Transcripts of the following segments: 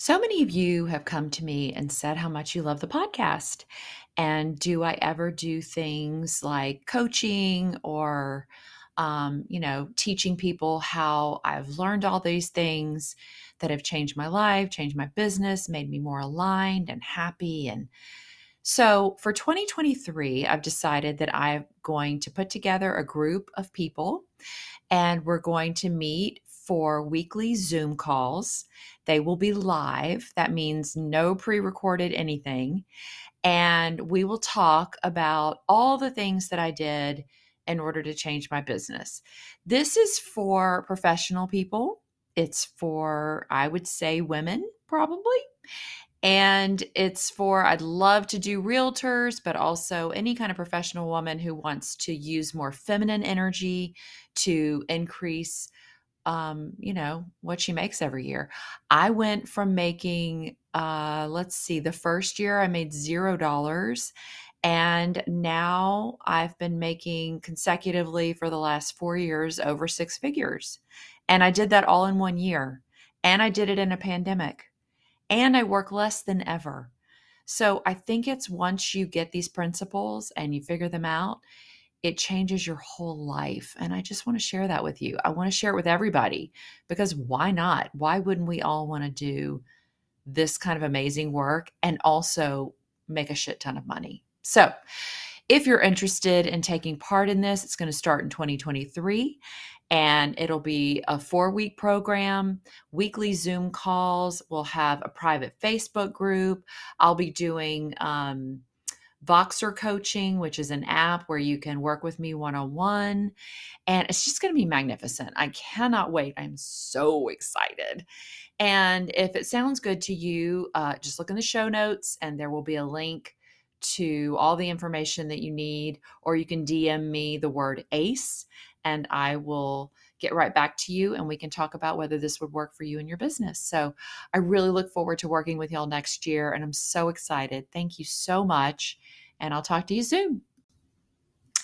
So many of you have come to me and said how much you love the podcast. And do I ever do things like coaching or, um, you know, teaching people how I've learned all these things that have changed my life, changed my business, made me more aligned and happy. And so for 2023, I've decided that I'm going to put together a group of people and we're going to meet for weekly Zoom calls. They will be live. That means no pre recorded anything. And we will talk about all the things that I did in order to change my business. This is for professional people, it's for, I would say, women probably. And it's for, I'd love to do realtors, but also any kind of professional woman who wants to use more feminine energy to increase um, you know, what she makes every year. I went from making, uh, let's see, the first year I made zero dollars. And now I've been making consecutively for the last four years over six figures. And I did that all in one year. And I did it in a pandemic. And I work less than ever. So I think it's once you get these principles and you figure them out, it changes your whole life. And I just want to share that with you. I want to share it with everybody because why not? Why wouldn't we all want to do this kind of amazing work and also make a shit ton of money? So, if you're interested in taking part in this, it's going to start in 2023 and it'll be a four week program, weekly Zoom calls. We'll have a private Facebook group. I'll be doing, um, Voxer Coaching, which is an app where you can work with me one on one. And it's just going to be magnificent. I cannot wait. I'm so excited. And if it sounds good to you, uh, just look in the show notes and there will be a link to all the information that you need, or you can DM me the word ACE and I will get right back to you and we can talk about whether this would work for you and your business. So I really look forward to working with y'all next year and I'm so excited. Thank you so much. And I'll talk to you soon.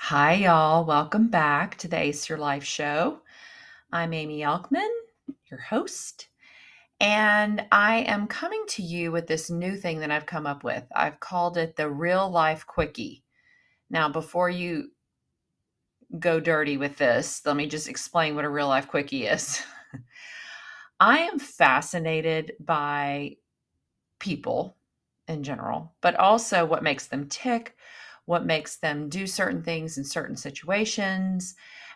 Hi, y'all. Welcome back to the Ace Your Life show. I'm Amy Elkman, your host. And I am coming to you with this new thing that I've come up with. I've called it the real life quickie. Now, before you go dirty with this, let me just explain what a real life quickie is. I am fascinated by people in general, but also what makes them tick, what makes them do certain things in certain situations.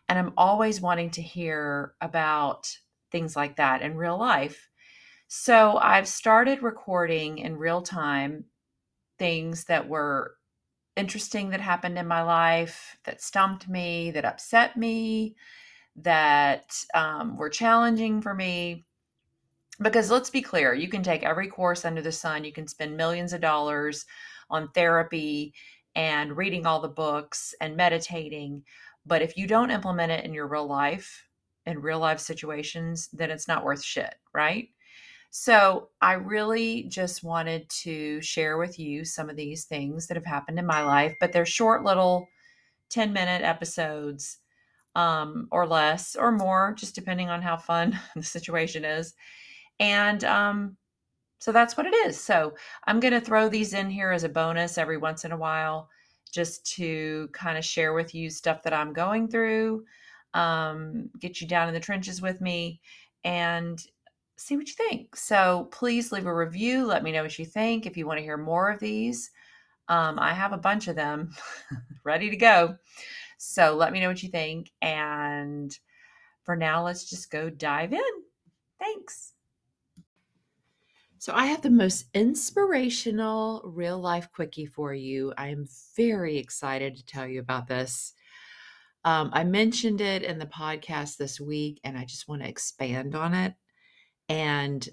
And I'm always wanting to hear about things like that in real life. So I've started recording in real time things that were interesting that happened in my life, that stumped me, that upset me, that um, were challenging for me. Because let's be clear, you can take every course under the sun, you can spend millions of dollars on therapy and reading all the books and meditating. But if you don't implement it in your real life, in real life situations, then it's not worth shit, right? So I really just wanted to share with you some of these things that have happened in my life, but they're short little 10 minute episodes um, or less or more, just depending on how fun the situation is. And um, so that's what it is. So I'm going to throw these in here as a bonus every once in a while, just to kind of share with you stuff that I'm going through, um, get you down in the trenches with me. And see what you think. So please leave a review. Let me know what you think. If you want to hear more of these, um, I have a bunch of them ready to go. So let me know what you think. And for now, let's just go dive in. Thanks. So, I have the most inspirational real life quickie for you. I am very excited to tell you about this. Um, I mentioned it in the podcast this week, and I just want to expand on it. And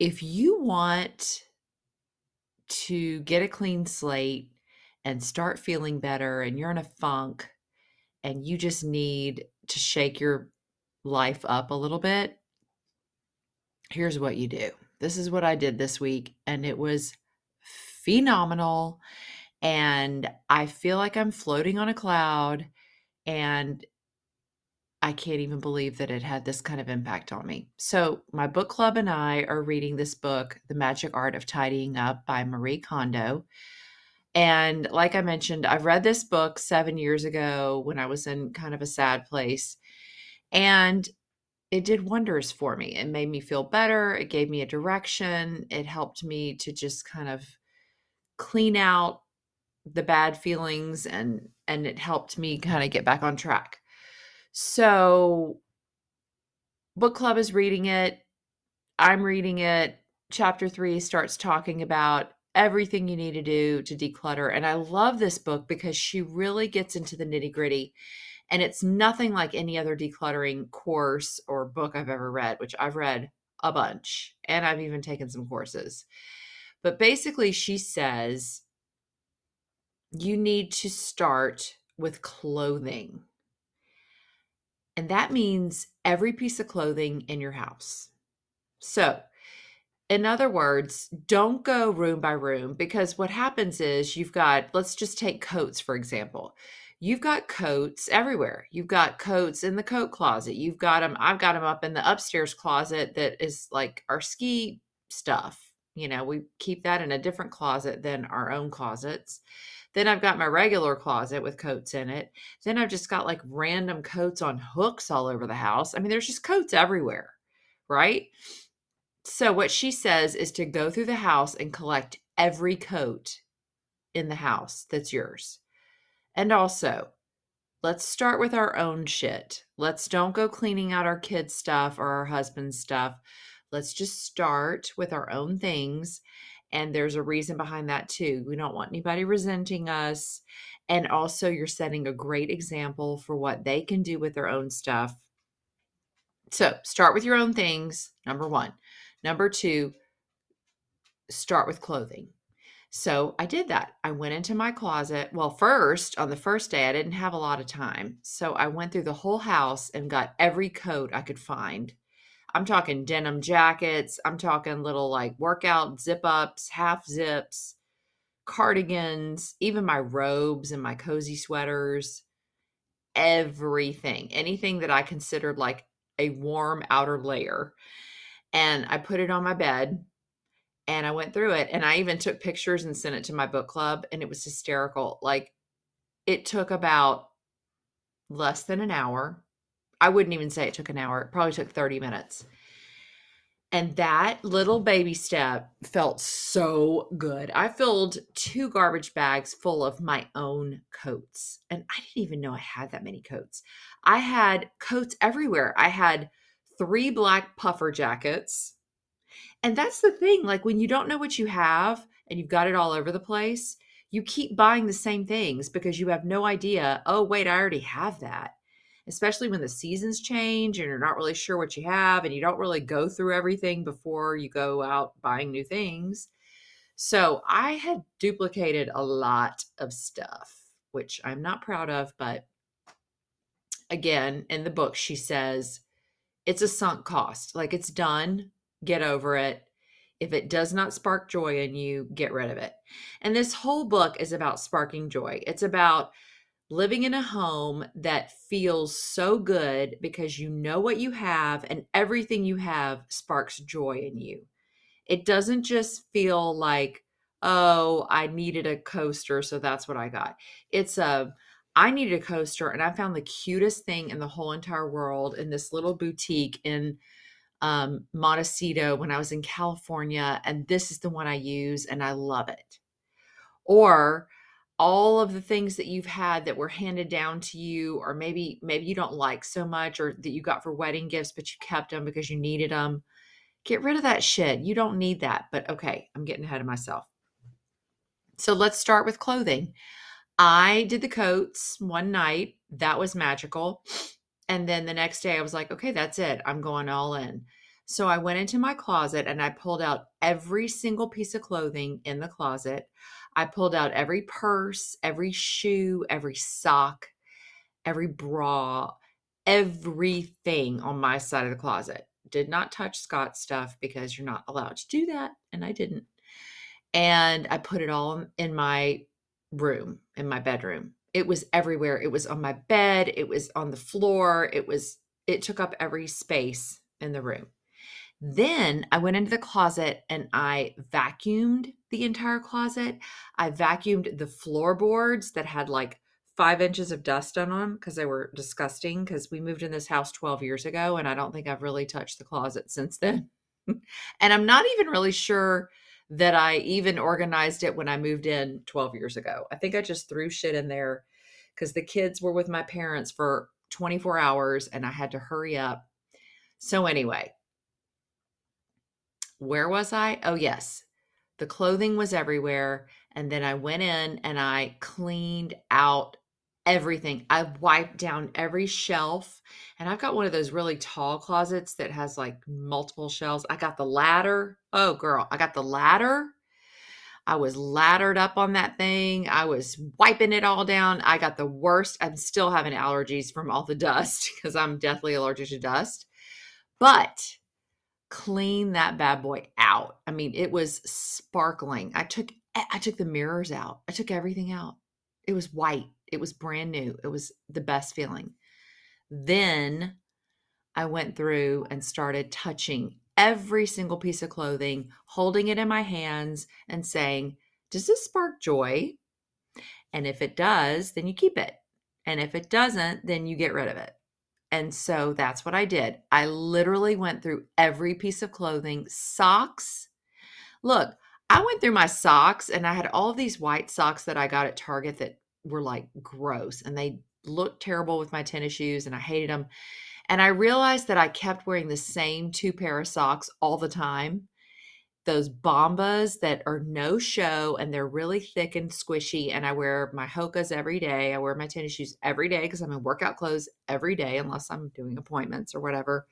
if you want to get a clean slate and start feeling better, and you're in a funk and you just need to shake your life up a little bit, here's what you do. This is what I did this week, and it was phenomenal. And I feel like I'm floating on a cloud. And I can't even believe that it had this kind of impact on me. So, my book club and I are reading this book, The Magic Art of Tidying Up by Marie Kondo. And like I mentioned, I've read this book seven years ago when I was in kind of a sad place. And it did wonders for me. It made me feel better. It gave me a direction. It helped me to just kind of clean out the bad feelings and and it helped me kind of get back on track. So book club is reading it. I'm reading it. Chapter 3 starts talking about everything you need to do to declutter and I love this book because she really gets into the nitty-gritty and it's nothing like any other decluttering course or book I've ever read, which I've read a bunch and I've even taken some courses. But basically, she says you need to start with clothing. And that means every piece of clothing in your house. So, in other words, don't go room by room because what happens is you've got, let's just take coats, for example you've got coats everywhere. You've got coats in the coat closet. You've got them. I've got them up in the upstairs closet that is like our ski stuff. You know, we keep that in a different closet than our own closets. Then I've got my regular closet with coats in it. Then I've just got like random coats on hooks all over the house. I mean, there's just coats everywhere, right? So, what she says is to go through the house and collect every coat in the house that's yours. And also, let's start with our own shit. Let's don't go cleaning out our kids' stuff or our husband's stuff. Let's just start with our own things. And there's a reason behind that too. We don't want anybody resenting us. And also, you're setting a great example for what they can do with their own stuff. So, start with your own things, number one. Number two, start with clothing. So I did that. I went into my closet. Well, first, on the first day, I didn't have a lot of time. So I went through the whole house and got every coat I could find. I'm talking denim jackets. I'm talking little like workout zip ups, half zips, cardigans, even my robes and my cozy sweaters, everything, anything that I considered like a warm outer layer. And I put it on my bed and I went through it and I even took pictures and sent it to my book club and it was hysterical. Like it took about less than an hour. I wouldn't even say it took an hour. It probably took 30 minutes. And that little baby step felt so good. I filled two garbage bags full of my own coats. And I didn't even know I had that many coats. I had coats everywhere. I had three black puffer jackets and that's the thing. Like when you don't know what you have and you've got it all over the place, you keep buying the same things because you have no idea, oh, wait, I already have that. Especially when the seasons change and you're not really sure what you have and you don't really go through everything before you go out buying new things. So I had duplicated a lot of stuff, which I'm not proud of, but again, in the book, she says it's a sunk cost. Like it's done get over it. If it does not spark joy in you, get rid of it. And this whole book is about sparking joy. It's about living in a home that feels so good because you know what you have and everything you have sparks joy in you. It doesn't just feel like, oh, I needed a coaster, so that's what I got. It's a, I needed a coaster and I found the cutest thing in the whole entire world in this little boutique in um, Montecito when I was in California, and this is the one I use, and I love it. Or all of the things that you've had that were handed down to you, or maybe maybe you don't like so much, or that you got for wedding gifts, but you kept them because you needed them. Get rid of that shit. You don't need that. But okay, I'm getting ahead of myself. So let's start with clothing. I did the coats one night. That was magical. And then the next day I was like, okay, that's it. I'm going all in. So I went into my closet and I pulled out every single piece of clothing in the closet. I pulled out every purse, every shoe, every sock, every bra, everything on my side of the closet. Did not touch Scott's stuff because you're not allowed to do that. And I didn't. And I put it all in my room, in my bedroom. It was everywhere. It was on my bed, it was on the floor, it was it took up every space in the room. Then I went into the closet and I vacuumed the entire closet. I vacuumed the floorboards that had like five inches of dust on them because they were disgusting. Because we moved in this house 12 years ago and I don't think I've really touched the closet since then. and I'm not even really sure that I even organized it when I moved in 12 years ago. I think I just threw shit in there because the kids were with my parents for 24 hours and I had to hurry up. So, anyway, where was I? Oh, yes. The clothing was everywhere. And then I went in and I cleaned out everything. I wiped down every shelf. And I've got one of those really tall closets that has like multiple shelves. I got the ladder. Oh, girl, I got the ladder. I was laddered up on that thing. I was wiping it all down. I got the worst. I'm still having allergies from all the dust because I'm deathly allergic to dust. But clean that bad boy out. I mean, it was sparkling. I took I took the mirrors out. I took everything out. It was white. It was brand new. It was the best feeling. Then I went through and started touching every single piece of clothing, holding it in my hands and saying, "Does this spark joy?" And if it does, then you keep it. And if it doesn't, then you get rid of it. And so that's what I did. I literally went through every piece of clothing, socks. Look, I went through my socks and I had all these white socks that I got at Target that were like gross and they looked terrible with my tennis shoes and I hated them. And I realized that I kept wearing the same two pair of socks all the time those Bombas that are no show and they're really thick and squishy. And I wear my Hokas every day. I wear my tennis shoes every day because I'm in workout clothes every day, unless I'm doing appointments or whatever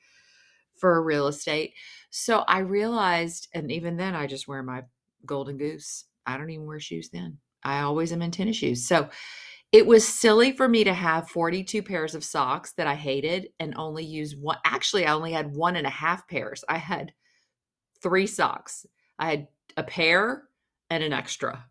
for real estate. So I realized, and even then, I just wear my Golden Goose. I don't even wear shoes then. I always am in tennis shoes. So it was silly for me to have 42 pairs of socks that I hated and only use one. Actually, I only had one and a half pairs. I had three socks. I had a pair and an extra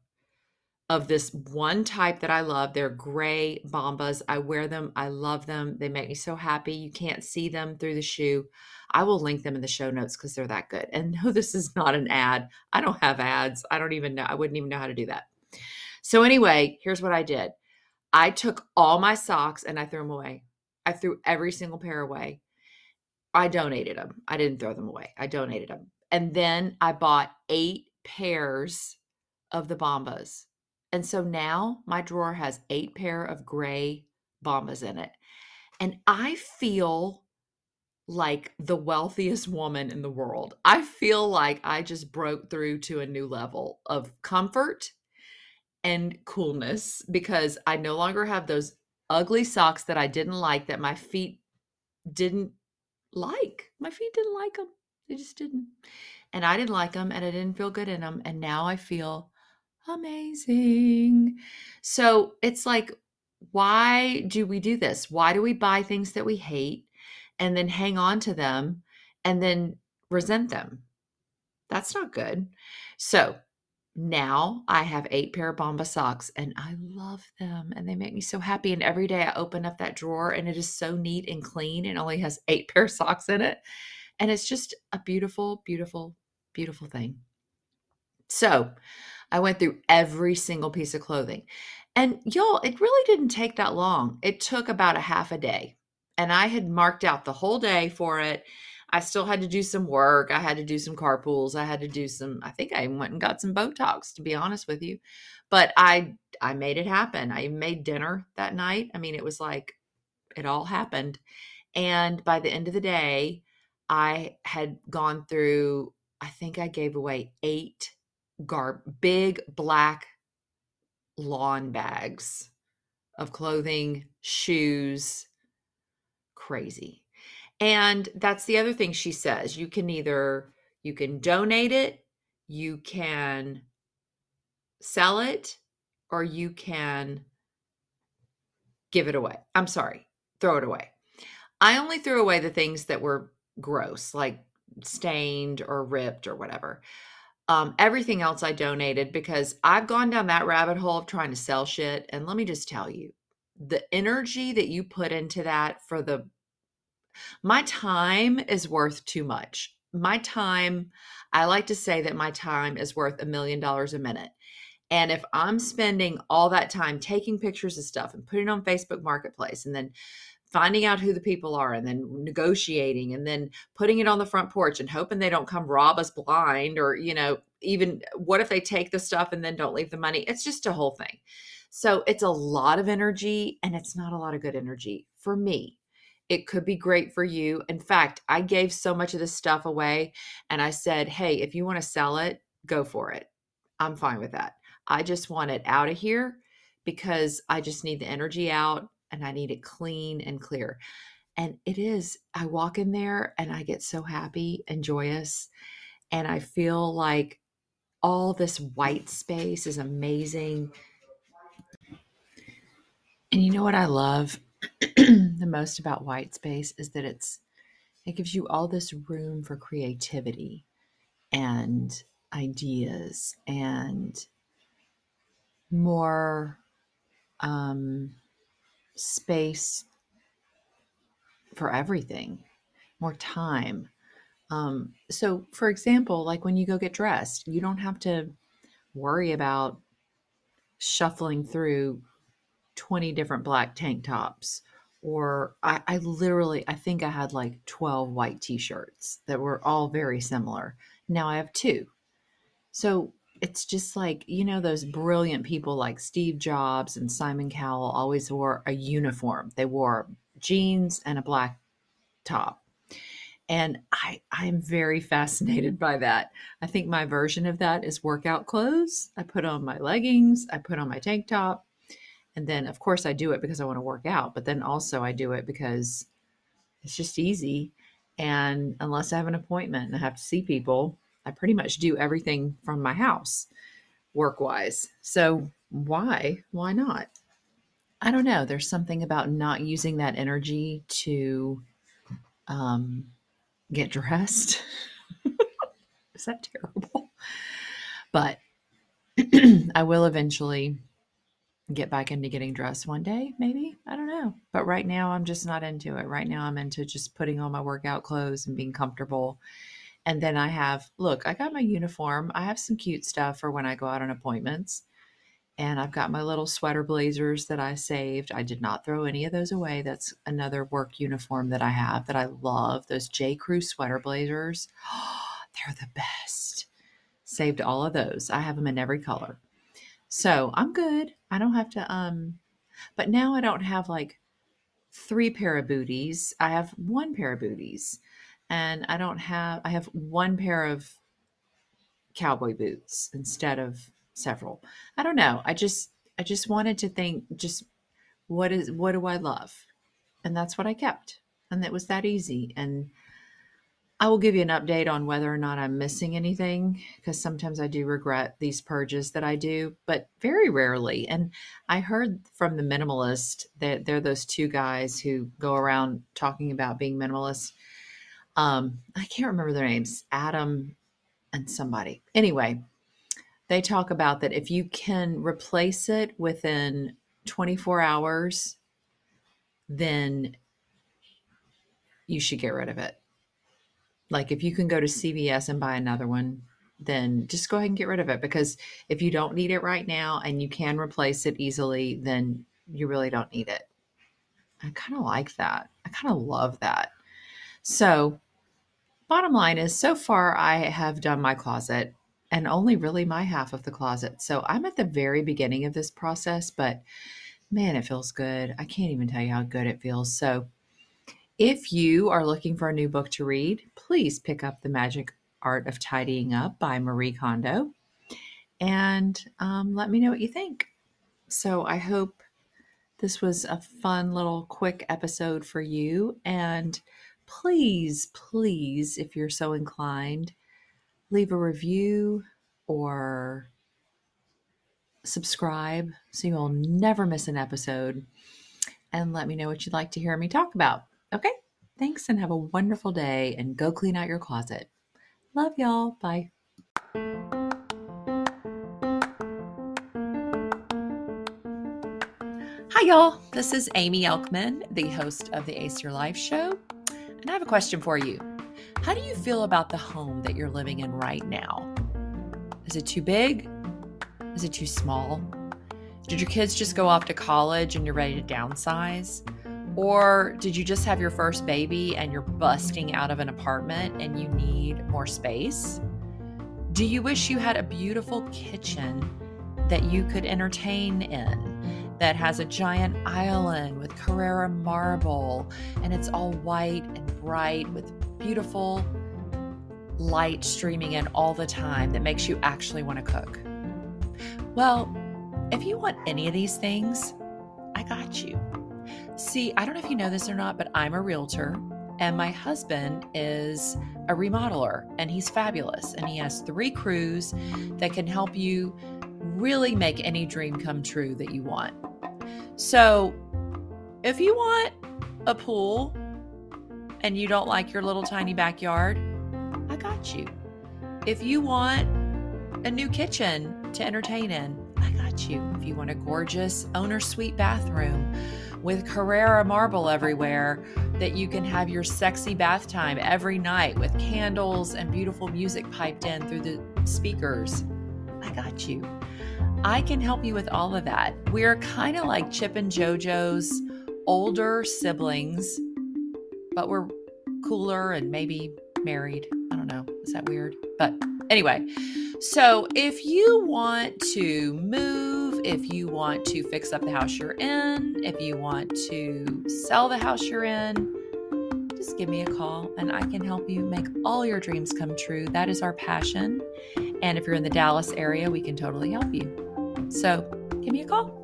of this one type that I love. They're gray Bombas. I wear them. I love them. They make me so happy. You can't see them through the shoe. I will link them in the show notes because they're that good. And no, this is not an ad. I don't have ads. I don't even know. I wouldn't even know how to do that. So, anyway, here's what I did I took all my socks and I threw them away. I threw every single pair away. I donated them. I didn't throw them away. I donated them. And then I bought eight pairs of the Bombas. And so now my drawer has eight pair of gray Bombas in it. And I feel like the wealthiest woman in the world. I feel like I just broke through to a new level of comfort and coolness because I no longer have those ugly socks that I didn't like that my feet didn't like. My feet didn't like them. They just didn't. And I didn't like them and I didn't feel good in them. And now I feel amazing. So it's like, why do we do this? Why do we buy things that we hate and then hang on to them and then resent them? That's not good. So now I have eight pair of Bomba socks and I love them and they make me so happy. And every day I open up that drawer and it is so neat and clean and only has eight pair of socks in it. And it's just a beautiful, beautiful, beautiful thing. So I went through every single piece of clothing. And y'all, it really didn't take that long. It took about a half a day. And I had marked out the whole day for it. I still had to do some work. I had to do some carpools. I had to do some, I think I went and got some Botox, to be honest with you. But I I made it happen. I made dinner that night. I mean, it was like it all happened. And by the end of the day, I had gone through, I think I gave away eight garb big black lawn bags of clothing, shoes, crazy. And that's the other thing she says. You can either you can donate it, you can sell it, or you can give it away. I'm sorry, throw it away. I only threw away the things that were gross, like stained or ripped or whatever. Um, everything else I donated because I've gone down that rabbit hole of trying to sell shit. And let me just tell you, the energy that you put into that for the my time is worth too much. My time, I like to say that my time is worth a million dollars a minute. And if I'm spending all that time taking pictures of stuff and putting on Facebook Marketplace and then finding out who the people are and then negotiating and then putting it on the front porch and hoping they don't come rob us blind or, you know, even what if they take the stuff and then don't leave the money? It's just a whole thing. So it's a lot of energy and it's not a lot of good energy for me. It could be great for you. In fact, I gave so much of this stuff away and I said, hey, if you want to sell it, go for it. I'm fine with that. I just want it out of here because I just need the energy out and I need it clean and clear. And it is, I walk in there and I get so happy and joyous. And I feel like all this white space is amazing. And you know what I love the most about white space is that it's it gives you all this room for creativity and ideas and more um, space for everything, more time. Um, so, for example, like when you go get dressed, you don't have to worry about shuffling through 20 different black tank tops or I, I literally i think i had like 12 white t-shirts that were all very similar now i have two so it's just like you know those brilliant people like Steve Jobs and Simon Cowell always wore a uniform. They wore jeans and a black top. And I I'm very fascinated by that. I think my version of that is workout clothes. I put on my leggings, I put on my tank top, and then of course I do it because I want to work out, but then also I do it because it's just easy and unless I have an appointment and I have to see people, I pretty much do everything from my house work wise. So why? Why not? I don't know. There's something about not using that energy to um, get dressed. Is that terrible? But I will eventually get back into getting dressed one day, maybe. I don't know. But right now, I'm just not into it. Right now, I'm into just putting on my workout clothes and being comfortable and then I have, look, I got my uniform. I have some cute stuff for when I go out on appointments. And I've got my little sweater blazers that I saved. I did not throw any of those away. That's another work uniform that I have that I love. Those J. Crew sweater blazers. They're the best. Saved all of those. I have them in every color. So I'm good. I don't have to, um, but now I don't have like three pair of booties. I have one pair of booties and I don't have I have one pair of cowboy boots instead of several. I don't know. I just I just wanted to think just what is what do I love? And that's what I kept. And it was that easy and I will give you an update on whether or not I'm missing anything because sometimes I do regret these purges that I do, but very rarely. And I heard from the minimalist that they're those two guys who go around talking about being minimalist um, I can't remember their names, Adam and somebody. Anyway, they talk about that if you can replace it within 24 hours, then you should get rid of it. Like if you can go to CVS and buy another one, then just go ahead and get rid of it because if you don't need it right now and you can replace it easily, then you really don't need it. I kind of like that. I kind of love that. So, bottom line is so far I have done my closet and only really my half of the closet. So, I'm at the very beginning of this process, but man, it feels good. I can't even tell you how good it feels. So, if you are looking for a new book to read, please pick up The Magic Art of Tidying Up by Marie Kondo and um, let me know what you think. So, I hope this was a fun little quick episode for you. And please, please, if you're so inclined, leave a review or subscribe so you'll never miss an episode and let me know what you'd like to hear me talk about. Okay? Thanks and have a wonderful day and go clean out your closet. Love y'all. Bye. Hi, y'all. This is Amy Elkman, the host of the Ace Your Life show. And I have a question for you. How do you feel about the home that you're living in right now? Is it too big? Is it too small? Did your kids just go off to college and you're ready to downsize? Or did you just have your first baby and you're busting out of an apartment and you need more space? Do you wish you had a beautiful kitchen that you could entertain in? that has a giant island with Carrara marble, and it's all white and bright with beautiful light streaming in all the time that makes you actually want to cook. Well, if you want any of these things, I got you. See, I don't know if you know this or not, but I'm a realtor and my husband is a remodeler and he's fabulous. And he has three crews that can help you really make any dream come true that you want. So, if you want a pool and you don't like your little tiny backyard, I got you. If you want a new kitchen to entertain in, I got you. If you want a gorgeous owner suite bathroom with Carrara marble everywhere that you can have your sexy bath time every night with candles and beautiful music piped in through the speakers, I got you. I can help you with all of that. We're kind of like Chip and JoJo's older siblings, but we're cooler and maybe married. I don't know. Is that weird? But anyway, so if you want to move, if you want to fix up the house you're in, if you want to sell the house you're in, just give me a call and I can help you make all your dreams come true. That is our passion. And if you're in the Dallas area, we can totally help you. So give me a call.